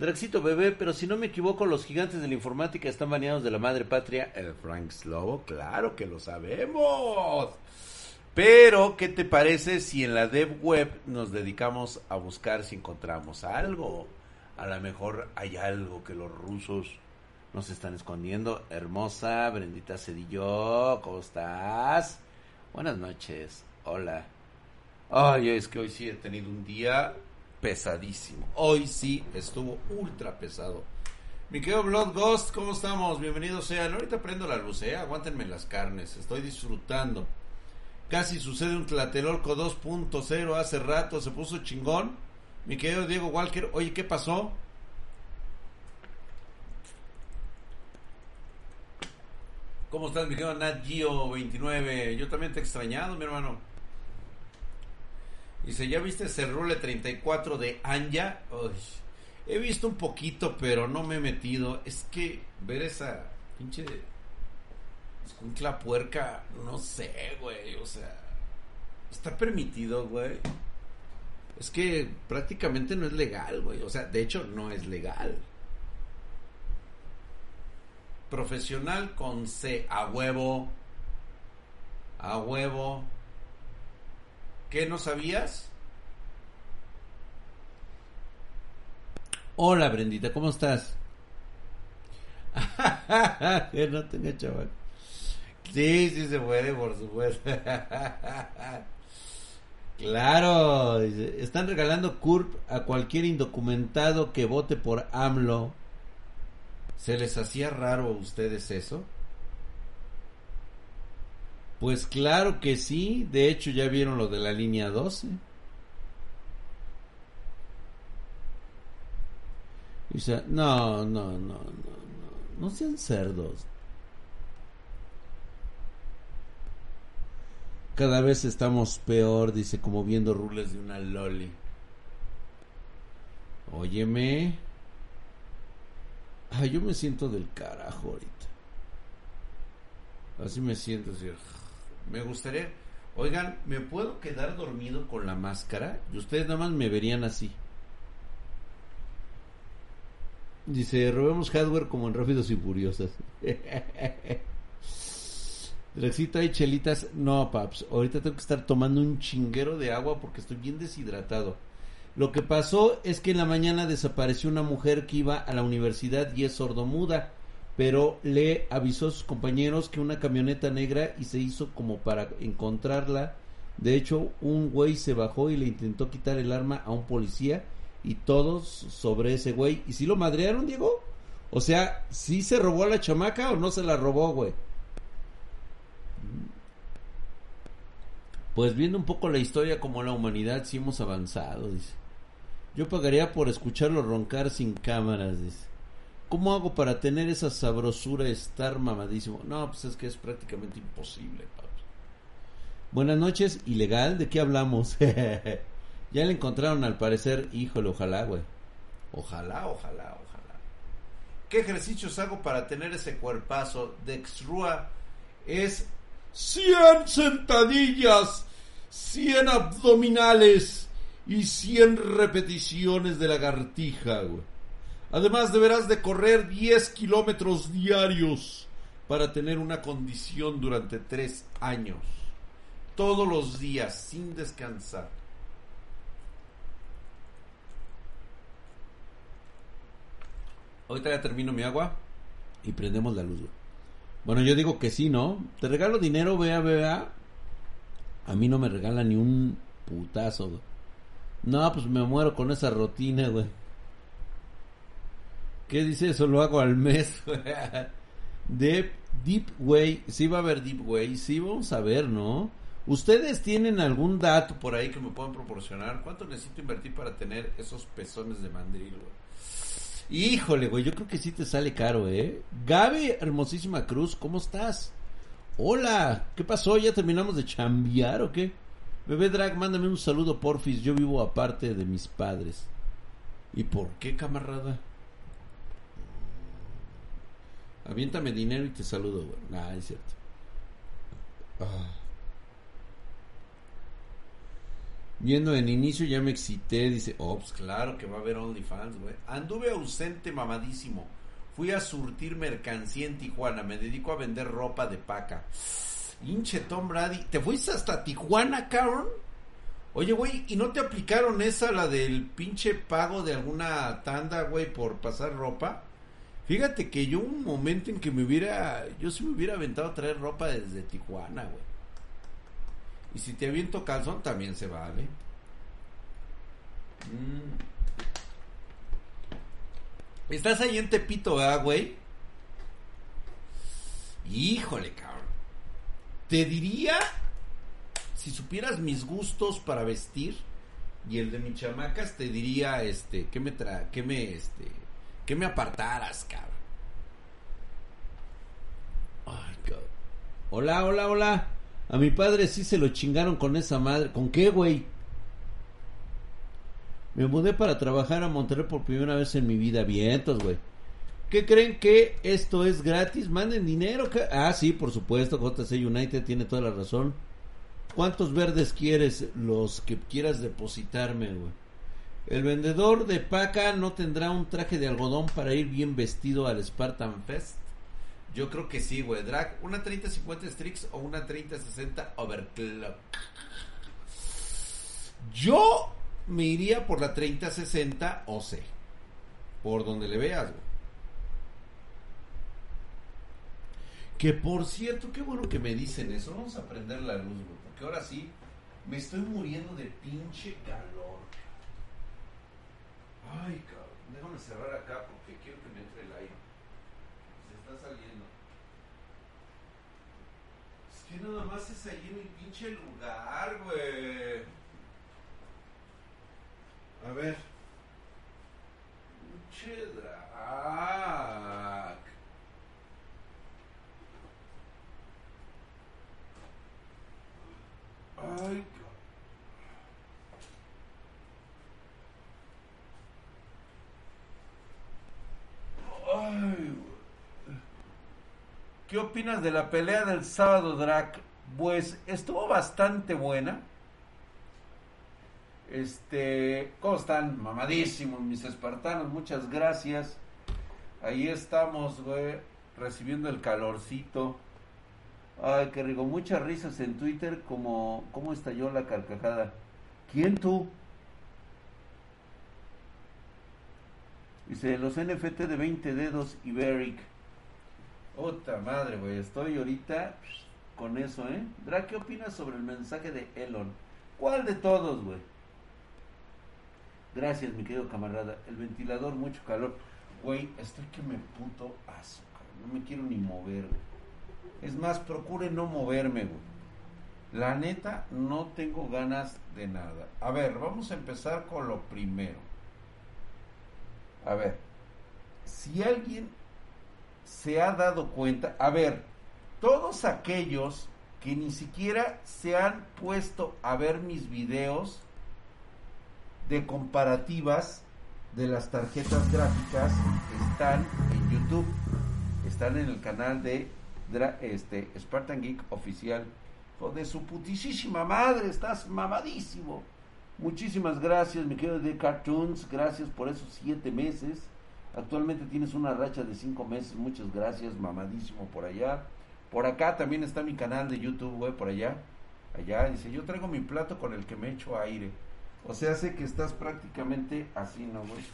Draxito bebé, pero si no me equivoco, los gigantes de la informática están baneados de la madre patria. El Frank Slobo, claro que lo sabemos. Pero, ¿qué te parece si en la Dev Web nos dedicamos a buscar si encontramos algo? A lo mejor hay algo que los rusos nos están escondiendo. Hermosa, Brendita Cedillo, ¿cómo estás? Buenas noches, hola. Ay, es que hoy sí he tenido un día pesadísimo. Hoy sí estuvo ultra pesado. Mi querido Blood Ghost, ¿cómo estamos? Bienvenidos sean. Ahorita prendo la luz, ¿eh? Aguántenme las carnes, estoy disfrutando. Casi sucede un Tlatelolco 2.0 hace rato, se puso chingón. Mi querido Diego Walker, oye, ¿qué pasó? ¿Cómo estás, mi querido Nat Gio 29? Yo también te he extrañado, mi hermano. Dice, ¿ya viste ese rule 34 de Anja? Uy, he visto un poquito, pero no me he metido. Es que ver esa pinche escuincla puerca, no sé, güey. O sea, está permitido, güey. Es que prácticamente no es legal, güey. O sea, de hecho, no es legal. Profesional con C, a huevo. A huevo. ¿Qué no sabías? Hola, Brendita, ¿cómo estás? que no tenga chaval. Sí, sí se puede, por supuesto. claro, están regalando CURP a cualquier indocumentado que vote por AMLO. ¿Se les hacía raro a ustedes eso? Pues claro que sí, de hecho ya vieron lo de la línea 12. Dice, no, no, no, no, no, no sean cerdos. Cada vez estamos peor, dice, como viendo rules de una loli. Óyeme. Ay, yo me siento del carajo ahorita. Así me siento, así. Me gustaría, oigan, ¿me puedo quedar dormido con la máscara? Y ustedes nada más me verían así. Dice, robemos hardware como en Rápidos y Furiosos. Drexito, hay chelitas. No, paps. Ahorita tengo que estar tomando un chinguero de agua porque estoy bien deshidratado. Lo que pasó es que en la mañana desapareció una mujer que iba a la universidad y es sordomuda pero le avisó a sus compañeros que una camioneta negra y se hizo como para encontrarla. De hecho, un güey se bajó y le intentó quitar el arma a un policía y todos sobre ese güey. ¿Y si lo madrearon, Diego? O sea, ¿sí se robó a la chamaca o no se la robó, güey? Pues viendo un poco la historia como la humanidad, sí hemos avanzado, dice. Yo pagaría por escucharlo roncar sin cámaras, dice. ¿Cómo hago para tener esa sabrosura, estar mamadísimo? No, pues es que es prácticamente imposible, Buenas noches, ilegal, ¿de qué hablamos? ya le encontraron al parecer, híjole, ojalá, güey. Ojalá, ojalá, ojalá. ¿Qué ejercicios hago para tener ese cuerpazo? Dexrua es 100 sentadillas, 100 abdominales y 100 repeticiones de lagartija, güey. Además deberás de correr 10 kilómetros diarios para tener una condición durante 3 años. Todos los días, sin descansar. Ahorita ya termino mi agua y prendemos la luz. Bueno, yo digo que sí, ¿no? Te regalo dinero, vea, vea. A mí no me regala ni un putazo, No, pues me muero con esa rutina, güey. ¿Qué dice eso? Lo hago al mes. de Deep Way. Sí va a haber Deep Way. Sí vamos a ver, ¿no? ¿Ustedes tienen algún dato por ahí que me puedan proporcionar? ¿Cuánto necesito invertir para tener esos pezones de mandril, güey? Híjole, güey, yo creo que sí te sale caro, ¿eh? Gaby, hermosísima Cruz, ¿cómo estás? Hola, ¿qué pasó? ¿Ya terminamos de chambear o qué? Bebé Drag, mándame un saludo, porfis. Yo vivo aparte de mis padres. ¿Y por qué, camarada? Aviéntame dinero y te saludo, güey. Ah, es cierto. Ah. Viendo en inicio ya me excité, dice, oh, pues claro que va a haber OnlyFans, güey. Anduve ausente mamadísimo. Fui a surtir mercancía en Tijuana, me dedico a vender ropa de paca. Hinche Tom Brady, ¿te fuiste hasta Tijuana, cabrón? Oye, güey, ¿y no te aplicaron esa, la del pinche pago de alguna tanda, güey, por pasar ropa? Fíjate que yo un momento en que me hubiera, yo sí me hubiera aventado a traer ropa desde Tijuana, güey. Y si te aviento calzón, también se vale. Mm. Estás ahí en Tepito, ¿verdad, güey? Híjole, cabrón. Te diría, si supieras mis gustos para vestir y el de mis chamacas, te diría, este, que me tra, que me, este, que me apartaras, cabrón. Ay. Hola, hola, hola. A mi padre sí se lo chingaron con esa madre. ¿Con qué, güey? Me mudé para trabajar a Monterrey por primera vez en mi vida. Vientos, güey. ¿Qué creen que esto es gratis? Manden dinero. Ah, sí, por supuesto. JC United tiene toda la razón. ¿Cuántos verdes quieres? Los que quieras depositarme, güey. El vendedor de paca no tendrá un traje de algodón para ir bien vestido al Spartan Fest. Yo creo que sí, güey. Drag, una 30-50 Strix o una 30-60 Overclock. Yo me iría por la 30-60 OC. Por donde le veas, güey. Que por cierto, qué bueno que me dicen eso. Vamos a prender la luz, güey. Porque ahora sí me estoy muriendo de pinche calor. Ay, cabrón. Déjame cerrar acá porque quiero que me entre el aire. Se está saliendo. Es que nada más es ahí en mi pinche lugar, güey. A ver. Pinche drag. Ay, ¿Qué opinas de la pelea del sábado, Drac? Pues estuvo bastante buena. Este, ¿cómo están? Mamadísimos mis espartanos, muchas gracias. Ahí estamos, güey, recibiendo el calorcito. Ay, qué rico, muchas risas en Twitter cómo estalló la carcajada. ¿Quién tú? Dice, los NFT de 20 dedos Iberic. Puta madre, güey. Estoy ahorita con eso, ¿eh? Dra, ¿qué opinas sobre el mensaje de Elon? ¿Cuál de todos, güey? Gracias, mi querido camarada. El ventilador, mucho calor. Güey, estoy que me puto aso, No me quiero ni mover, güey. Es más, procure no moverme, güey. La neta, no tengo ganas de nada. A ver, vamos a empezar con lo primero. A ver, si alguien se ha dado cuenta, a ver, todos aquellos que ni siquiera se han puesto a ver mis videos de comparativas de las tarjetas gráficas están en YouTube, están en el canal de este Spartan Geek oficial. de su putísima madre, estás mamadísimo. Muchísimas gracias, mi querido de Cartoons. Gracias por esos siete meses. Actualmente tienes una racha de cinco meses. Muchas gracias, mamadísimo por allá. Por acá también está mi canal de YouTube, güey, por allá. Allá dice, yo traigo mi plato con el que me echo aire. O sea, sé que estás prácticamente así, ¿no, güey?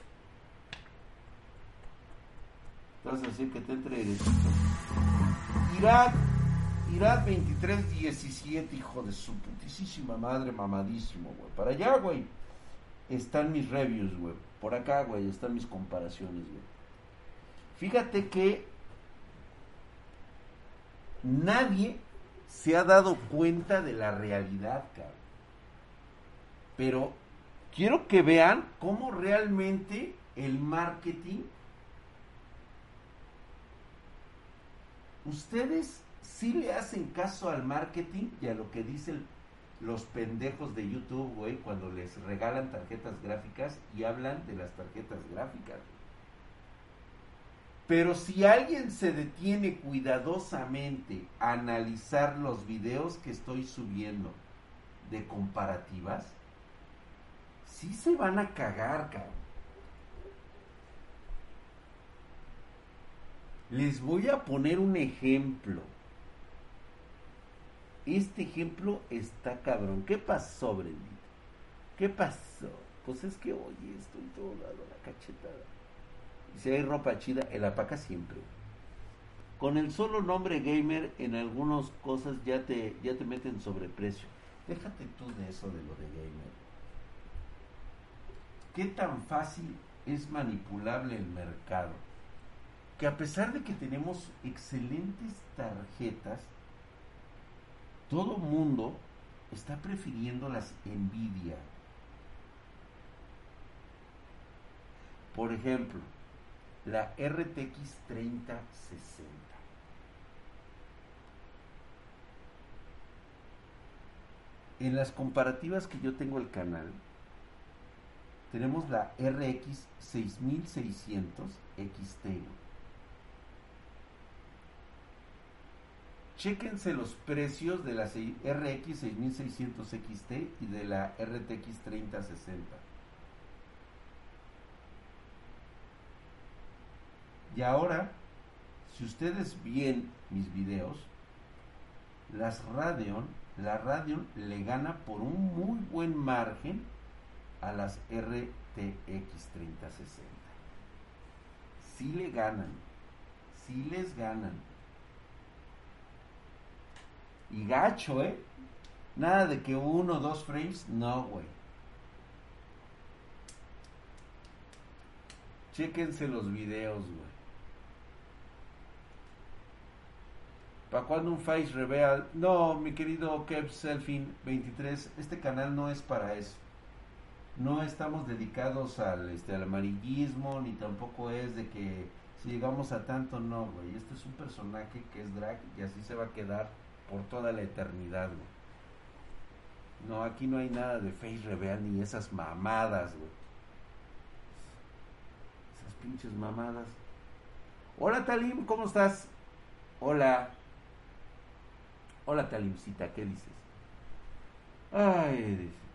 Estás así que te entre Irak Irak 2317, hijo de su putísima madre, mamadísimo, güey. Para allá, güey, están mis reviews, güey. Por acá, güey, están mis comparaciones, güey. Fíjate que nadie se ha dado cuenta de la realidad, cabrón. Pero quiero que vean cómo realmente el marketing... Ustedes si le hacen caso al marketing y a lo que dicen los pendejos de YouTube, güey, cuando les regalan tarjetas gráficas y hablan de las tarjetas gráficas. Pero si alguien se detiene cuidadosamente a analizar los videos que estoy subiendo de comparativas, sí se van a cagar, cabrón. Les voy a poner un ejemplo. Este ejemplo está cabrón. ¿Qué pasó, Brendita? ¿Qué pasó? Pues es que, oye, estoy todo lado la cachetada. Y si hay ropa chida, el apaca siempre. Con el solo nombre gamer, en algunas cosas ya te, ya te meten sobreprecio. Déjate tú de eso de lo de gamer. ¿Qué tan fácil es manipulable el mercado? Que a pesar de que tenemos excelentes tarjetas, todo mundo está prefiriendo las Nvidia. Por ejemplo, la RTX 3060. En las comparativas que yo tengo el canal, tenemos la RX 6600 XT. Chéquense los precios de la RX 6600 XT y de la RTX 3060. Y ahora, si ustedes ven mis videos, las Radeon, la Radeon le gana por un muy buen margen a las RTX 3060. Si le ganan, si les ganan. Y gacho, ¿eh? Nada de que uno o dos frames, no, güey. Chéquense los videos, güey. ¿Para cuando un face reveal? No, mi querido Kev Selfin 23, este canal no es para eso. No estamos dedicados al, este, al amarillismo, ni tampoco es de que si llegamos a tanto, no, güey. Este es un personaje que es drag y así se va a quedar por toda la eternidad, güey. No, aquí no hay nada de face reveal ni esas mamadas, güey. Esas pinches mamadas. Hola Talim, ¿cómo estás? Hola. Hola Talimcita, ¿qué dices? Ay, dice.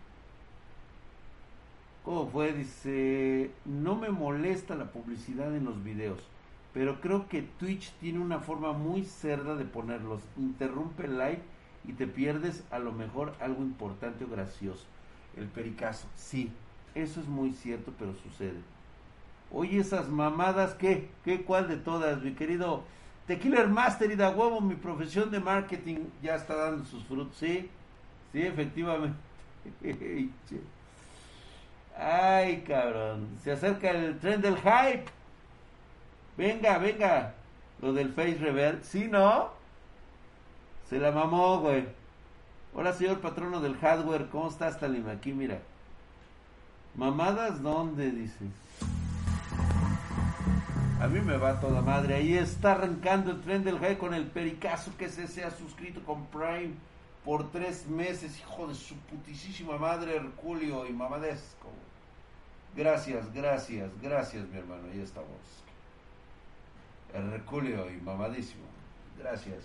¿Cómo fue? Dice, no me molesta la publicidad en los videos, pero creo que Twitch tiene una forma muy cerda de ponerlos. Interrumpe el live y te pierdes a lo mejor algo importante o gracioso. El pericazo, sí, eso es muy cierto, pero sucede. Oye, esas mamadas, ¿qué? ¿Qué? ¿Cuál de todas, mi querido Tequila Master y da huevo, mi profesión de marketing ya está dando sus frutos. Sí, sí, efectivamente. Ay, cabrón. Se acerca el tren del hype. Venga, venga. Lo del Face Reveal. ¿Sí, no? Se la mamó, güey. Hola, señor patrono del hardware. ¿Cómo estás, Talim? Aquí, mira. ¿Mamadas dónde? Dice. A mí me va toda madre. Ahí está arrancando el tren del high con el pericazo que se, se ha suscrito con Prime por tres meses. Hijo de su putísima madre, Herculio y Mamadesco. Gracias, gracias, gracias, mi hermano. Ahí estamos. Herculio y mamadísimo. Gracias.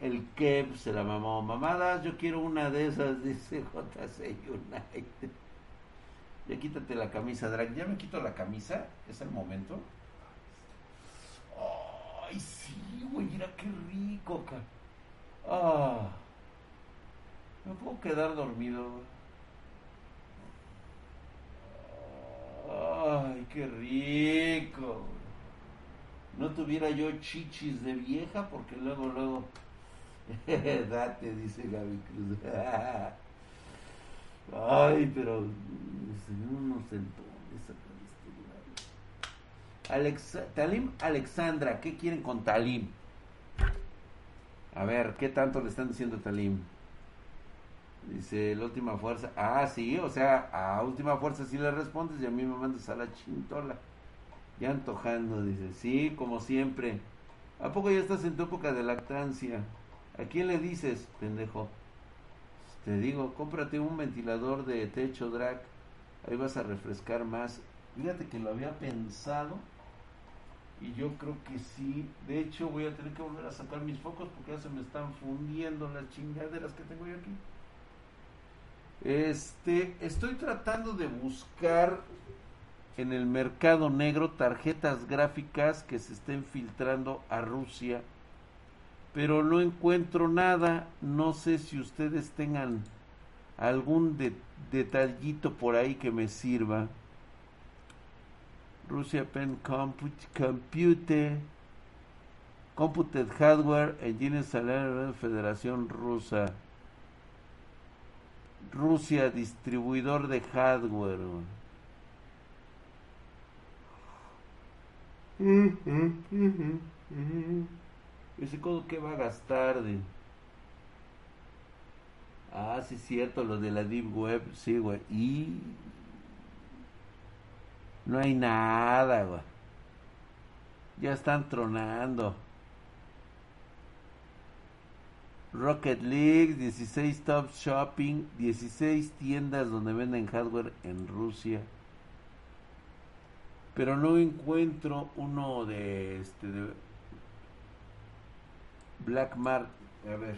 El Kev se la mamó. Mamadas, yo quiero una de esas, dice JC United. Ya quítate la camisa, Drag. Ya me quito la camisa. Es el momento. Ay, sí, güey. Mira qué rico, ca. Ah. Me puedo quedar dormido. Ay, qué rico. No tuviera yo chichis de vieja porque luego, luego. Date, dice Gaby Cruz. Ay, pero no sé Alex, Talim Alexandra, ¿qué quieren con Talim? A ver, ¿qué tanto le están diciendo a Talim? Dice, la última fuerza. Ah, sí, o sea, a última fuerza sí le respondes y a mí me mandas a la chintola. Ya antojando, dice, sí, como siempre. ¿A poco ya estás en tu época de lactancia? ¿A quién le dices, pendejo? Te digo, cómprate un ventilador de techo drag, ahí vas a refrescar más. Fíjate que lo había pensado y yo creo que sí. De hecho, voy a tener que volver a sacar mis focos porque ya se me están fundiendo las chingaderas que tengo yo aquí. Este, estoy tratando de buscar en el mercado negro tarjetas gráficas que se estén filtrando a Rusia, pero no encuentro nada. No sé si ustedes tengan algún detallito por ahí que me sirva. Rusia Pen Compute, Compute Computed Hardware Engine Salario Federación Rusa. Rusia, distribuidor de hardware. Ese codo que va a gastar de... Ah, sí cierto, lo de la Deep Web, sí, güey. Y... No hay nada, güey. Ya están tronando. Rocket League, 16 Top Shopping, 16 tiendas donde venden hardware en Rusia. Pero no encuentro uno de este de Black A ver.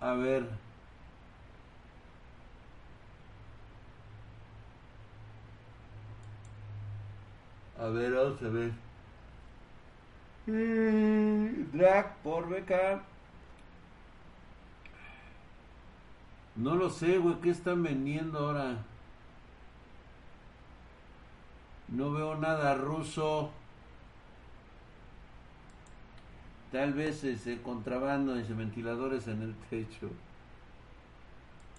A ver. A ver, vamos a ver. drag por beca. No lo sé, güey. ¿Qué están vendiendo ahora? No veo nada ruso. Tal vez ese contrabando de ventiladores en el techo.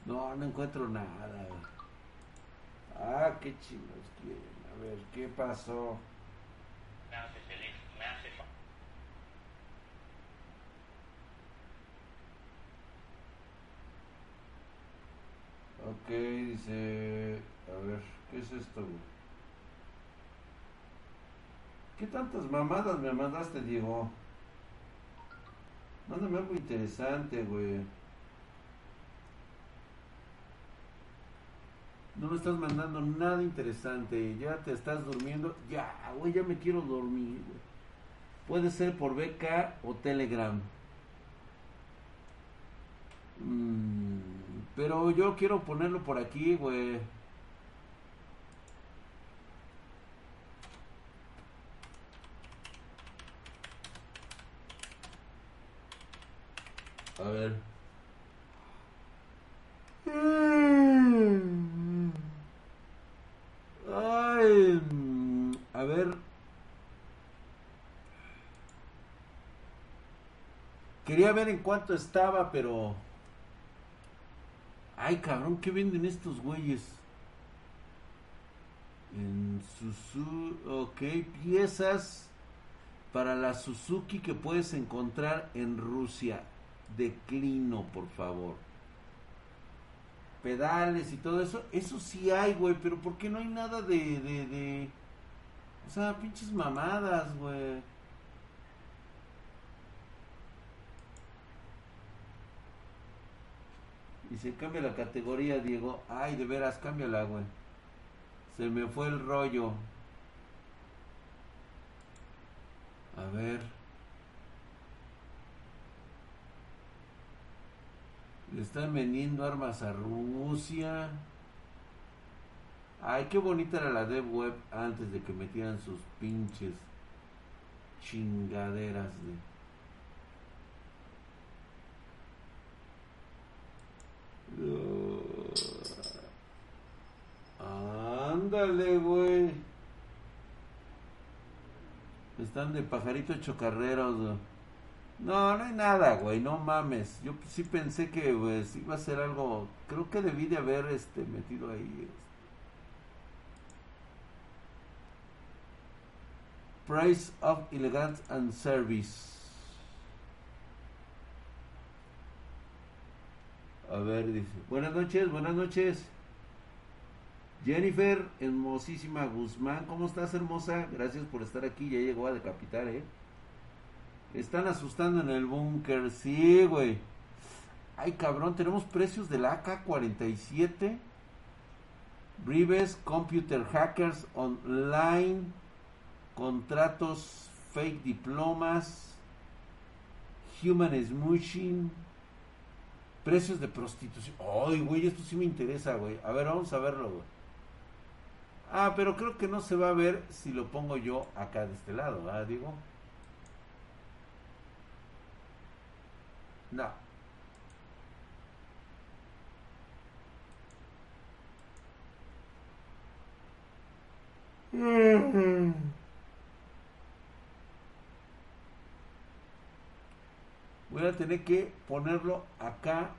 No, no encuentro nada. Ah, qué chingos quieren. A ver, ¿qué pasó? Me hace feliz, me hace Ok, dice... A ver, ¿qué es esto, ¿Qué tantas mamadas me mandaste, Diego? Mándame algo interesante, güey. No me estás mandando nada interesante. Ya te estás durmiendo. Ya, güey, ya me quiero dormir. Puede ser por beca o Telegram. Mm, pero yo quiero ponerlo por aquí, güey. A ver. Ay, a ver. Quería ver en cuánto estaba, pero... Ay, cabrón, ¿qué venden estos güeyes? En Suzuki... Ok, piezas para la Suzuki que puedes encontrar en Rusia declino, por favor. Pedales y todo eso, eso sí hay, güey, pero ¿por qué no hay nada de, de... O sea, pinches mamadas, güey. Y se cambia la categoría, Diego. Ay, de veras, cámbiala, güey. Se me fue el rollo. A ver. Le están vendiendo armas a Rusia. Ay, qué bonita era la dev web antes de que metieran sus pinches chingaderas de... ándale, güey. Están de pajarito chocarreros. No, no hay nada, güey, no mames. Yo sí pensé que pues, iba a ser algo. Creo que debí de haber este metido ahí. Este. Price of Elegance and Service. A ver, dice. Buenas noches, buenas noches. Jennifer, hermosísima Guzmán, ¿cómo estás, hermosa? Gracias por estar aquí. Ya llegó a decapitar, ¿eh? Están asustando en el búnker, sí, güey. Ay, cabrón, tenemos precios de la AK-47. Rives, Computer Hackers Online, contratos fake diplomas, Human Smooching, precios de prostitución. Ay, güey, esto sí me interesa, güey. A ver, vamos a verlo, güey. Ah, pero creo que no se va a ver si lo pongo yo acá de este lado, ¿verdad, digo? No. Voy a tener que ponerlo acá,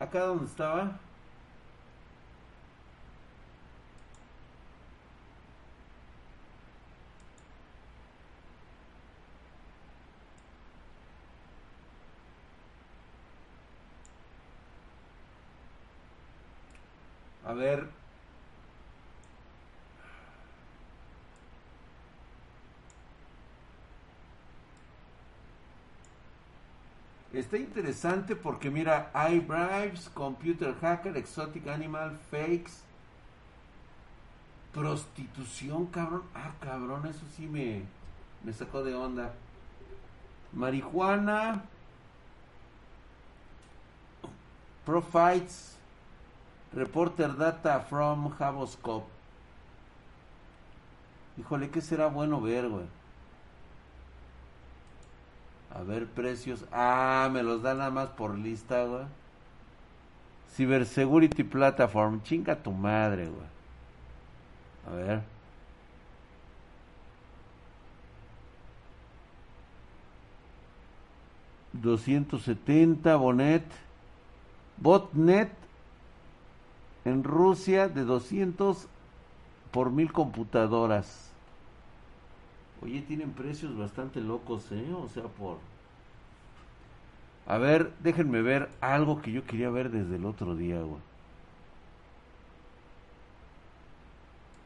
acá donde estaba. A ver. Está interesante porque mira, iBribes, Computer Hacker, Exotic Animal, Fakes, prostitución, cabrón. Ah, cabrón, eso sí me, me sacó de onda. Marihuana, Profites, Reporter Data from Javoscope. Híjole, ¿qué será bueno ver, güey? A ver, precios. Ah, me los dan nada más por lista, güey. Cybersecurity Platform. Chinga tu madre, güey. A ver. $270 Bonet. Botnet en Rusia de 200 por mil computadoras. Oye, tienen precios bastante locos, ¿eh? O sea, por... A ver, déjenme ver algo que yo quería ver desde el otro día, güey.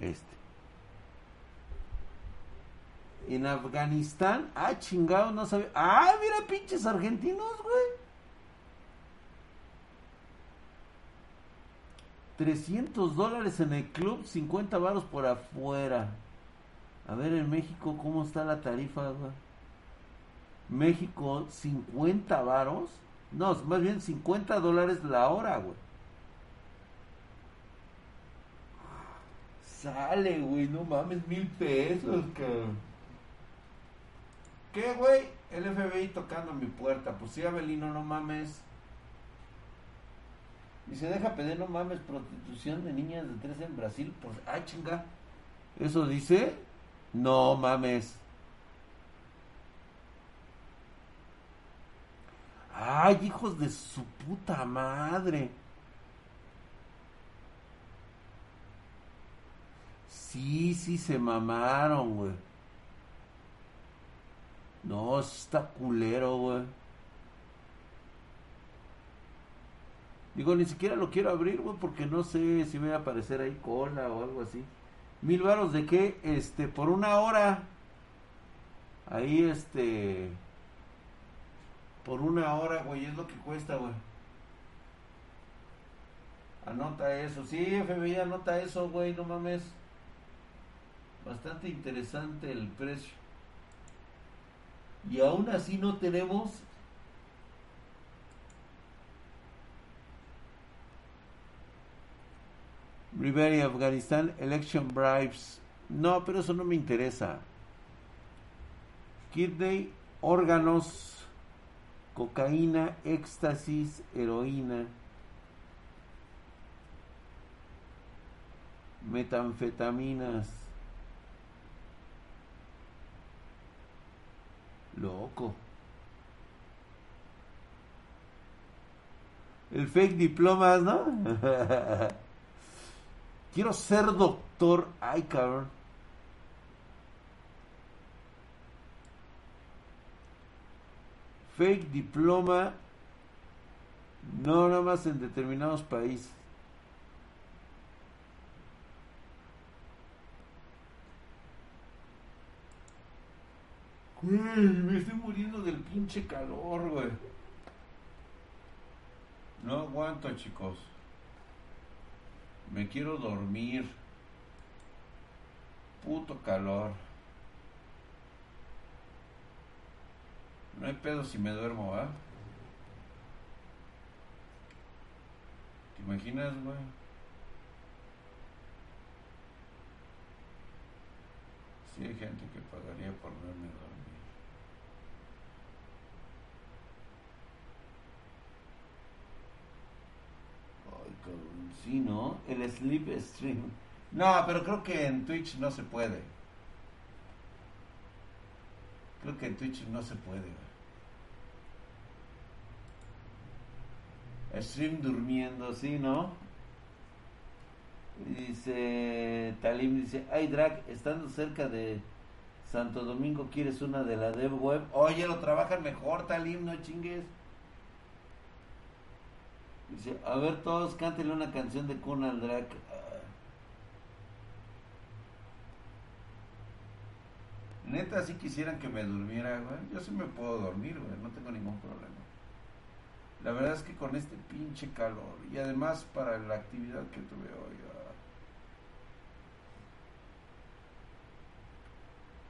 Este. En Afganistán, ah, chingado, no sabía. Ah, mira, pinches argentinos, güey. 300 dólares en el club, 50 varos por afuera. A ver, en México, ¿cómo está la tarifa? Güey? México, 50 varos. No, más bien 50 dólares la hora, güey. Sale, güey, no mames, mil pesos, cabrón. ¿Qué, güey? El FBI tocando mi puerta. Pues sí, Abelino, no mames. Y se deja pedir, no mames, prostitución de niñas de 13 en Brasil. Pues, ay, chinga. ¿Eso dice? No mames. Ay, hijos de su puta madre. Sí, sí, se mamaron, güey. No, está culero, güey. Digo, ni siquiera lo quiero abrir, güey, porque no sé si me va a aparecer ahí cola o algo así. Mil varos de qué? Este, por una hora. Ahí, este. Por una hora, güey, es lo que cuesta, güey. Anota eso. Sí, FBI, anota eso, güey, no mames. Bastante interesante el precio. Y aún así no tenemos Rivera, Afganistán, election bribes. No, pero eso no me interesa. Kidney, órganos, cocaína, éxtasis, heroína, metanfetaminas. Loco. El fake diplomas, ¿no? Quiero ser doctor. Ay, cabrón. Fake diploma. No, nada más en determinados países. me estoy muriendo del pinche calor, güey. No aguanto, chicos. Me quiero dormir. Puto calor. No hay pedo si me duermo, ¿va? ¿Te imaginas, güey? Sí hay gente que pagaría por verme dormir. Ay, cabrón. Sí, ¿no? El sleep stream. No, pero creo que en Twitch no se puede. Creo que en Twitch no se puede. Stream durmiendo, ¿sí, no? Dice Talim, dice, ay Drag, estando cerca de Santo Domingo, ¿quieres una de la Dev Web? Oye, lo trabajan mejor, Talim, no chingues. Dice, a ver todos, cántenle una canción de Kunal Drag. Neta, si quisieran que me durmiera, güey. Yo sí me puedo dormir, güey. No tengo ningún problema. La verdad es que con este pinche calor y además para la actividad que tuve hoy, ah,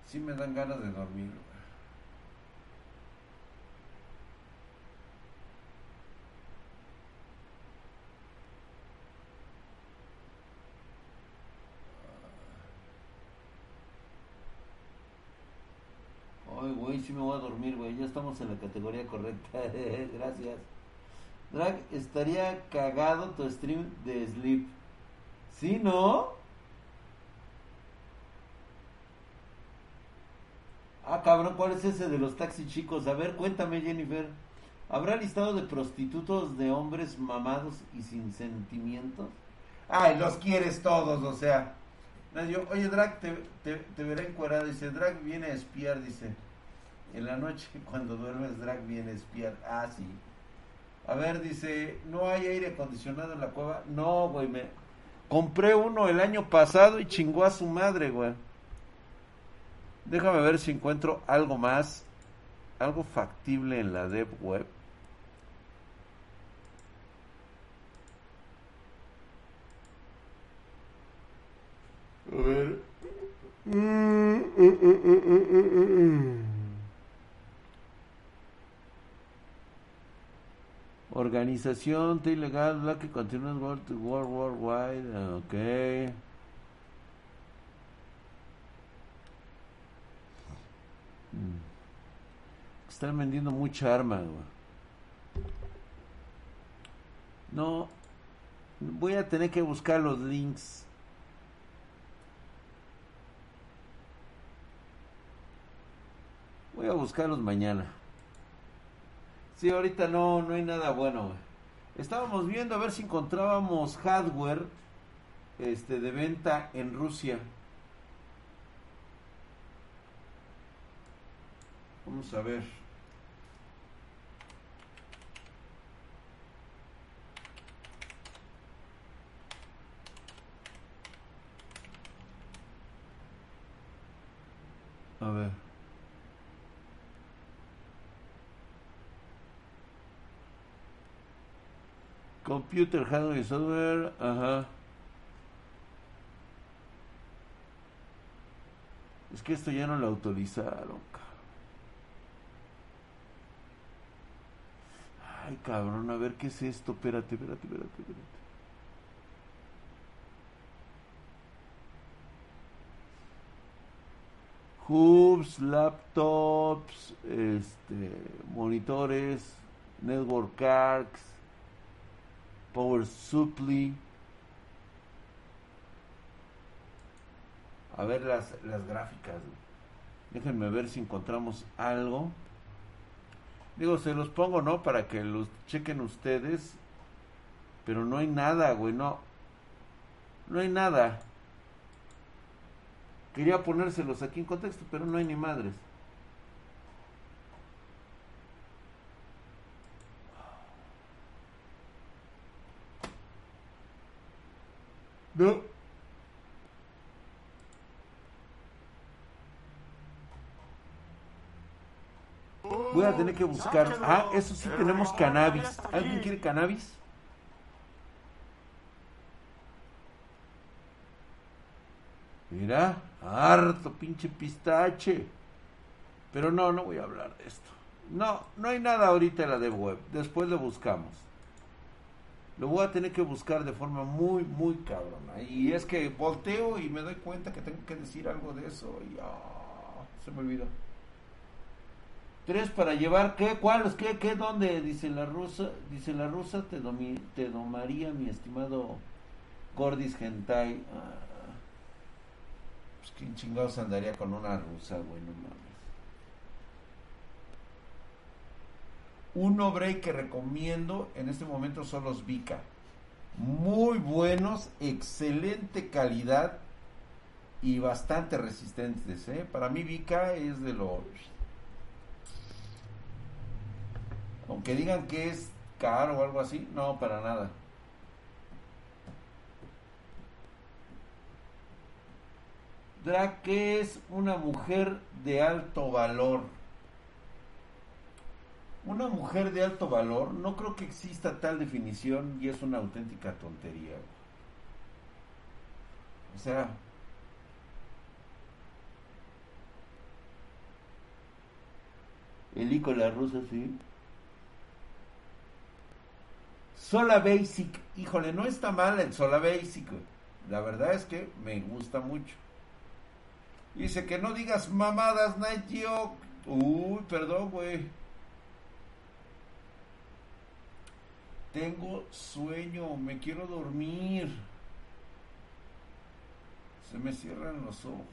sí me dan ganas de dormir. Ay, güey, sí me voy a dormir, güey. Ya estamos en la categoría correcta. Gracias. Drag, estaría cagado tu stream de Sleep. ¿Sí, no? Ah, cabrón, ¿cuál es ese de los taxis chicos? A ver, cuéntame, Jennifer. ¿Habrá listado de prostitutos de hombres mamados y sin sentimientos? Ay, los quieres todos, o sea. oye, Drag, te veré encuadrado. Dice, Drag viene a espiar, dice. En la noche, cuando duermes, Drag viene a espiar. Ah, sí. A ver, dice, ¿no hay aire acondicionado en la cueva? No, güey, me compré uno el año pasado y chingó a su madre, güey. Déjame ver si encuentro algo más, algo factible en la dev web. A ver. Mm, mm, mm, Organización ilegal, la que continúa World, World Worldwide, ok. Mm. Están vendiendo mucha arma, No, voy a tener que buscar los links. Voy a buscarlos mañana. Sí, ahorita no, no hay nada bueno. Estábamos viendo a ver si encontrábamos hardware este, de venta en Rusia. Vamos a ver. A ver. Computer, hardware y software. Ajá. Es que esto ya no lo autorizaron. Ay, cabrón, a ver qué es esto. Espérate, espérate, espérate, espérate. hubs, laptops, este, monitores, network cards, Power Supply. A ver las, las gráficas. Déjenme ver si encontramos algo. Digo, se los pongo, ¿no? Para que los chequen ustedes. Pero no hay nada, güey, no. No hay nada. Quería ponérselos aquí en contexto, pero no hay ni madres. No. Voy a tener que buscar. Ah, eso sí tenemos cannabis. ¿Alguien quiere cannabis? Mira, harto pinche pistache. Pero no, no voy a hablar de esto. No, no hay nada ahorita en la de web. Después lo buscamos. Lo voy a tener que buscar de forma muy, muy cabrona. Y es que volteo y me doy cuenta que tengo que decir algo de eso. Y ah, se me olvidó. Tres para llevar, ¿qué? ¿Cuáles? ¿Qué? ¿Qué? ¿Dónde? Dice la rusa, dice la rusa, te, te domaría mi estimado Gordis Gentai. Ah, pues quién chingados andaría con una rusa, güey, no mames. Un break que recomiendo en este momento son los Vika. Muy buenos, excelente calidad y bastante resistentes. ¿eh? Para mí Vika es de los Aunque digan que es caro o algo así, no, para nada. Drake es una mujer de alto valor. Una mujer de alto valor, no creo que exista tal definición y es una auténtica tontería. O sea, el la rusa, sí. Sola Basic, híjole, no está mal el Sola Basic, La verdad es que me gusta mucho. Dice que no digas mamadas, Night. Uy, perdón, güey. Tengo sueño, me quiero dormir. Se me cierran los ojos.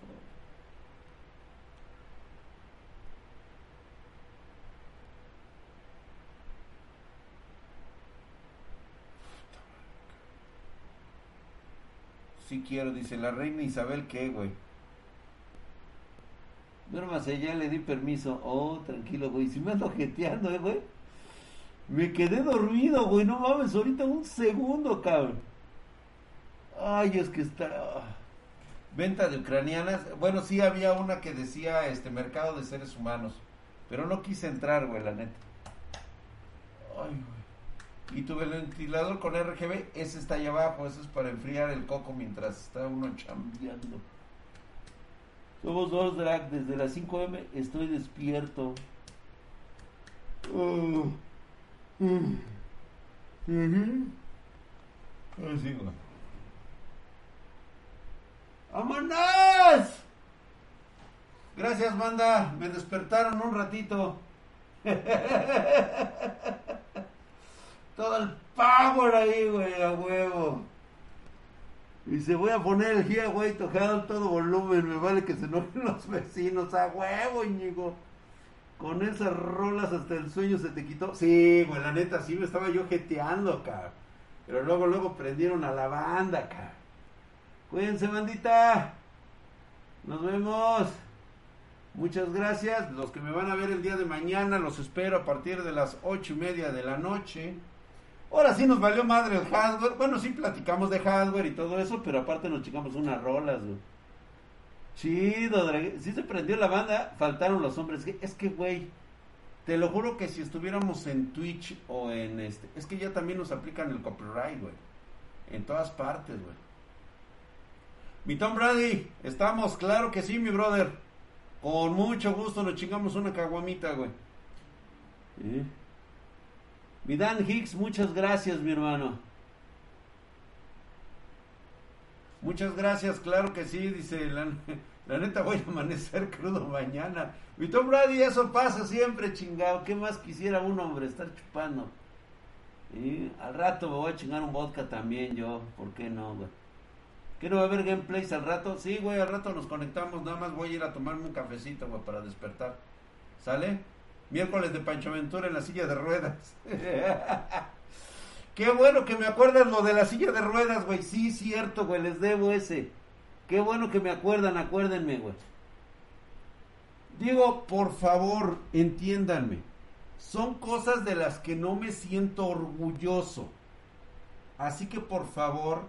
Sí quiero, dice la reina Isabel, ¿qué, güey? Duérmase, ya le di permiso. Oh, tranquilo, güey. Si me ando jeteando, ¿eh, güey? Me quedé dormido, güey. No mames, ahorita un segundo, cabrón. Ay, es que está. Ah. Venta de ucranianas. Bueno, sí había una que decía este mercado de seres humanos. Pero no quise entrar, güey, la neta. Ay, güey. Y el ventilador con RGB, ese está ahí abajo, ese es para enfriar el coco mientras está uno chambeando. Somos dos drag, desde las 5M estoy despierto. Uh, uh, Así, ¡Vámonos! Gracias, banda. Me despertaron un ratito. todo el power ahí, güey, a huevo. Y se voy a poner el Here, güey, tocado todo volumen. Me vale que se enojen los vecinos. A huevo, Íñigo. Con esas rolas hasta el sueño se te quitó. Sí, güey, la neta, sí me estaba yo jeteando, cabrón. Pero luego, luego prendieron a la banda, cabrón. Cuídense, bandita. Nos vemos. Muchas gracias. Los que me van a ver el día de mañana, los espero a partir de las ocho y media de la noche. Ahora sí nos valió madre el hardware. Bueno, sí platicamos de hardware y todo eso, pero aparte nos chicamos unas rolas, güey. Chido, sí se prendió la banda, faltaron los hombres. Es que, güey, te lo juro que si estuviéramos en Twitch o en este, es que ya también nos aplican el copyright, güey. En todas partes, güey. Mi Tom Brady, estamos, claro que sí, mi brother. Con mucho gusto nos chingamos una caguamita, güey. ¿Eh? Mi Dan Hicks, muchas gracias, mi hermano. Muchas gracias, claro que sí, dice la, neta voy a amanecer crudo mañana. Mi Tom Brady, eso pasa siempre, chingado. ¿Qué más quisiera un hombre estar chupando? Y al rato me voy a chingar un vodka también yo, ¿por qué no, güey? ¿Qué no va a haber gameplays al rato? Sí, güey, al rato nos conectamos, nada más voy a ir a tomarme un cafecito, güey, para despertar. ¿Sale? Miércoles de Pancho Ventura en la silla de ruedas. Qué bueno que me acuerdan lo de la silla de ruedas, güey. Sí, cierto, güey, les debo ese. Qué bueno que me acuerdan, acuérdenme, güey. Digo, por favor, entiéndanme. Son cosas de las que no me siento orgulloso. Así que por favor,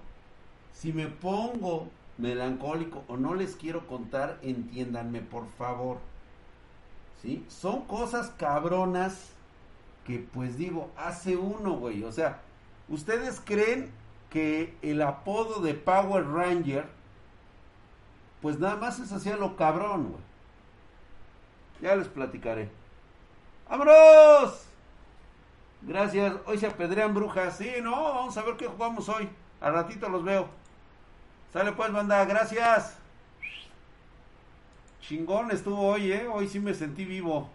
si me pongo melancólico o no les quiero contar, entiéndanme, por favor. Son cosas cabronas que pues digo, hace uno, güey. O sea, ¿ustedes creen que el apodo de Power Ranger pues nada más es hacía lo cabrón, güey. Ya les platicaré. ¡Vámonos! Gracias. Hoy se apedrean brujas. Sí, no, vamos a ver qué jugamos hoy. Al ratito los veo. Sale pues, banda. Gracias. Chingón estuvo hoy, ¿eh? Hoy sí me sentí vivo.